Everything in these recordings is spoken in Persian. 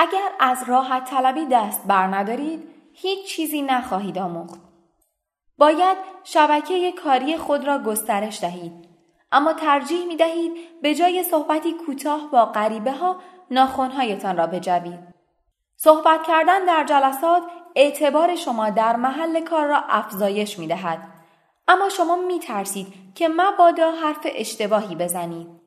اگر از راحت طلبی دست بر ندارید هیچ چیزی نخواهید آموخت. باید شبکه کاری خود را گسترش دهید. اما ترجیح می دهید به جای صحبتی کوتاه با غریبه ها ناخونهایتان را بجوید. صحبت کردن در جلسات اعتبار شما در محل کار را افزایش می دهد. اما شما می ترسید که مبادا حرف اشتباهی بزنید.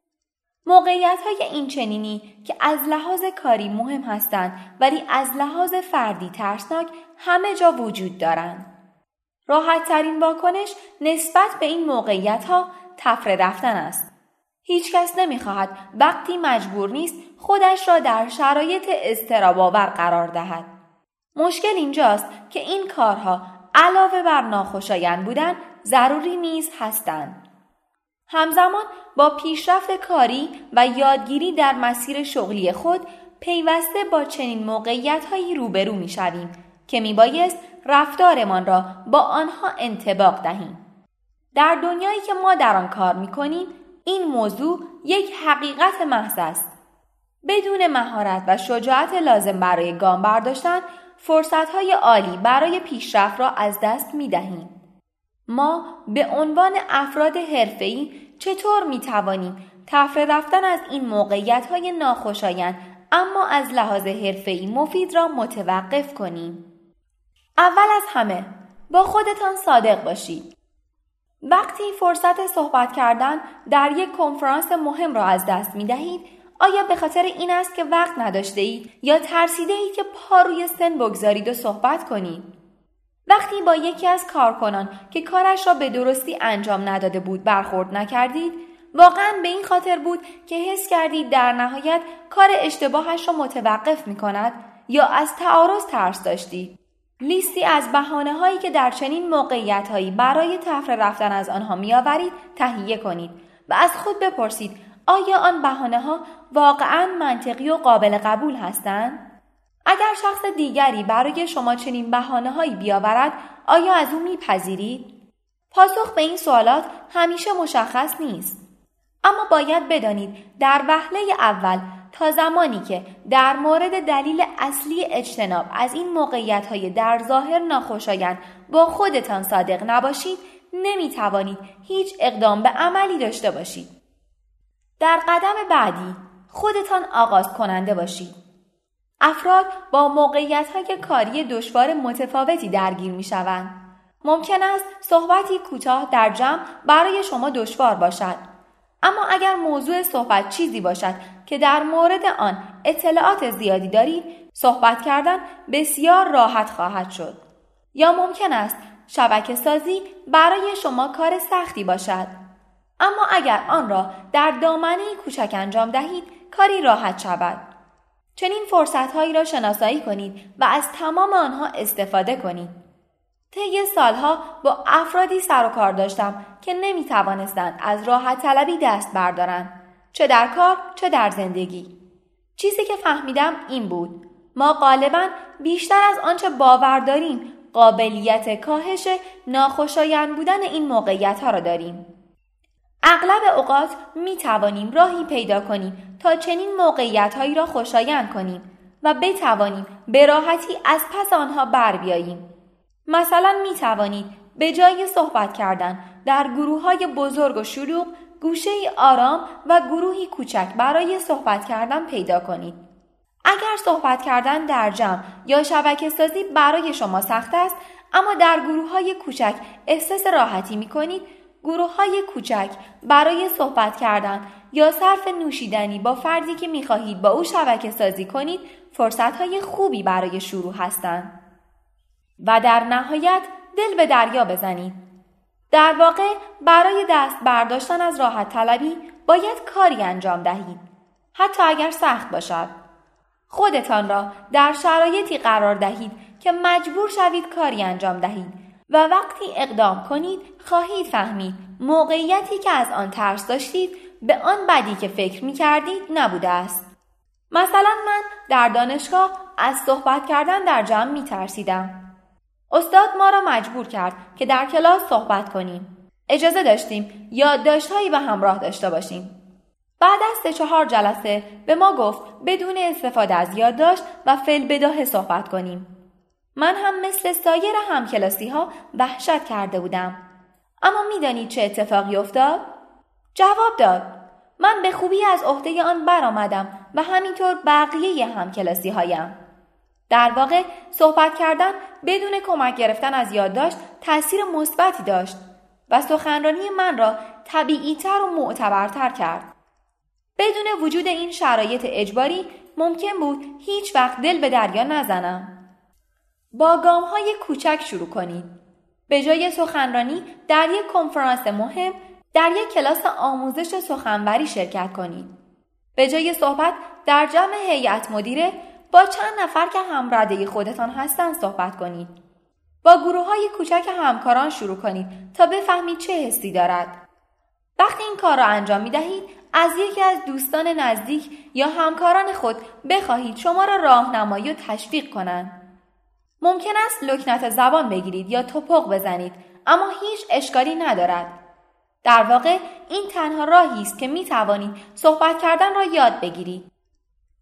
موقعیت های این چنینی که از لحاظ کاری مهم هستند ولی از لحاظ فردی ترسناک همه جا وجود دارند. راحت ترین واکنش نسبت به این موقعیت ها تفره رفتن است. هیچکس نمی‌خواهد وقتی مجبور نیست خودش را در شرایط استراباور قرار دهد. مشکل اینجاست که این کارها علاوه بر ناخوشایند بودن ضروری نیز هستند. همزمان با پیشرفت کاری و یادگیری در مسیر شغلی خود پیوسته با چنین موقعیت هایی روبرو می شویم که می بایست رفتارمان را با آنها انتباق دهیم. در دنیایی که ما در آن کار می کنیم این موضوع یک حقیقت محض است. بدون مهارت و شجاعت لازم برای گام برداشتن فرصت های عالی برای پیشرفت را از دست می دهیم. ما به عنوان افراد حرفه‌ای چطور می توانیم تفره رفتن از این موقعیت های ناخوشایند اما از لحاظ حرفه‌ای مفید را متوقف کنیم؟ اول از همه با خودتان صادق باشید. وقتی فرصت صحبت کردن در یک کنفرانس مهم را از دست می دهید آیا به خاطر این است که وقت نداشته اید یا ترسیده اید که پا روی سن بگذارید و صحبت کنید؟ وقتی با یکی از کارکنان که کارش را به درستی انجام نداده بود برخورد نکردید واقعا به این خاطر بود که حس کردید در نهایت کار اشتباهش را متوقف می کند یا از تعارض ترس داشتید لیستی از بحانه هایی که در چنین موقعیت هایی برای تفره رفتن از آنها میآورید تهیه کنید و از خود بپرسید آیا آن بهانه ها واقعا منطقی و قابل قبول هستند؟ اگر شخص دیگری برای شما چنین بحانه هایی بیاورد آیا از او میپذیرید؟ پاسخ به این سوالات همیشه مشخص نیست. اما باید بدانید در وهله اول تا زمانی که در مورد دلیل اصلی اجتناب از این موقعیت های در ظاهر ناخوشایند با خودتان صادق نباشید نمی توانید هیچ اقدام به عملی داشته باشید. در قدم بعدی خودتان آغاز کننده باشید. افراد با موقعیت های کاری دشوار متفاوتی درگیر می شوند. ممکن است صحبتی کوتاه در جمع برای شما دشوار باشد. اما اگر موضوع صحبت چیزی باشد که در مورد آن اطلاعات زیادی دارید، صحبت کردن بسیار راحت خواهد شد. یا ممکن است شبکه سازی برای شما کار سختی باشد. اما اگر آن را در دامنه کوچک انجام دهید، کاری راحت شود. چنین فرصتهایی را شناسایی کنید و از تمام آنها استفاده کنید. طی سالها با افرادی سر و کار داشتم که نمی توانستند از راحت طلبی دست بردارند چه در کار چه در زندگی. چیزی که فهمیدم این بود. ما غالبا بیشتر از آنچه باور داریم قابلیت کاهش ناخوشایند بودن این موقعیت ها را داریم. اغلب اوقات می توانیم راهی پیدا کنیم تا چنین موقعیت هایی را خوشایند کنیم و بتوانیم به راحتی از پس آنها بر بیاییم. مثلا می توانید به جای صحبت کردن در گروه های بزرگ و شلوغ گوشه آرام و گروهی کوچک برای صحبت کردن پیدا کنید. اگر صحبت کردن در جمع یا شبکه سازی برای شما سخت است اما در گروه های کوچک احساس راحتی می کنید گروه های کوچک برای صحبت کردن یا صرف نوشیدنی با فردی که می‌خواهید با او شبکه سازی کنید فرصت های خوبی برای شروع هستند. و در نهایت دل به دریا بزنید. در واقع برای دست برداشتن از راحت طلبی باید کاری انجام دهید. حتی اگر سخت باشد. خودتان را در شرایطی قرار دهید که مجبور شوید کاری انجام دهید و وقتی اقدام کنید خواهید فهمید موقعیتی که از آن ترس داشتید به آن بدی که فکر می کردید نبوده است. مثلا من در دانشگاه از صحبت کردن در جمع می ترسیدم. استاد ما را مجبور کرد که در کلاس صحبت کنیم. اجازه داشتیم یادداشتهایی به همراه داشته باشیم. بعد از سه چهار جلسه به ما گفت بدون استفاده از یادداشت و فل بداه صحبت کنیم. من هم مثل سایر همکلاسی ها وحشت کرده بودم. اما می‌دانید چه اتفاقی افتاد؟ جواب داد. من به خوبی از عهده آن برآمدم و همینطور بقیه همکلاسی هایم. در واقع صحبت کردن بدون کمک گرفتن از یادداشت تاثیر مثبتی داشت و سخنرانی من را طبیعیتر و معتبرتر کرد. بدون وجود این شرایط اجباری ممکن بود هیچ وقت دل به دریا نزنم. با گام های کوچک شروع کنید. به جای سخنرانی در یک کنفرانس مهم در یک کلاس آموزش سخنوری شرکت کنید. به جای صحبت در جمع هیئت مدیره با چند نفر که همرده خودتان هستند صحبت کنید. با گروه های کوچک همکاران شروع کنید تا بفهمید چه حسی دارد. وقتی این کار را انجام می دهید از یکی از دوستان نزدیک یا همکاران خود بخواهید شما را راهنمایی و تشویق کنند. ممکن است لکنت زبان بگیرید یا توپق بزنید اما هیچ اشکالی ندارد. در واقع این تنها راهی است که می توانید صحبت کردن را یاد بگیرید.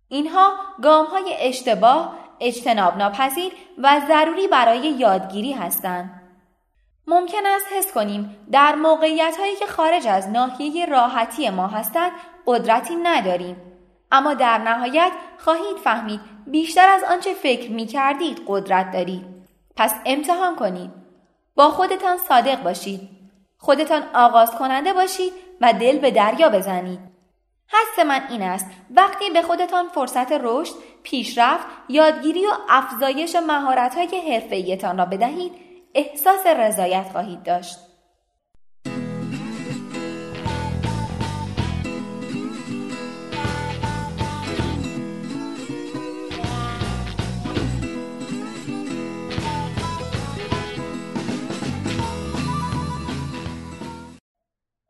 اینها گام های اشتباه، اجتناب ناپذیر و ضروری برای یادگیری هستند. ممکن است حس کنیم در موقعیت هایی که خارج از ناحیه راحتی ما هستند قدرتی نداریم اما در نهایت خواهید فهمید بیشتر از آنچه فکر می کردید قدرت دارید. پس امتحان کنید. با خودتان صادق باشید. خودتان آغاز کننده باشید و دل به دریا بزنید. حس من این است وقتی به خودتان فرصت رشد، پیشرفت، یادگیری و افزایش مهارت‌های حرفه‌ایتان را بدهید، احساس رضایت خواهید داشت.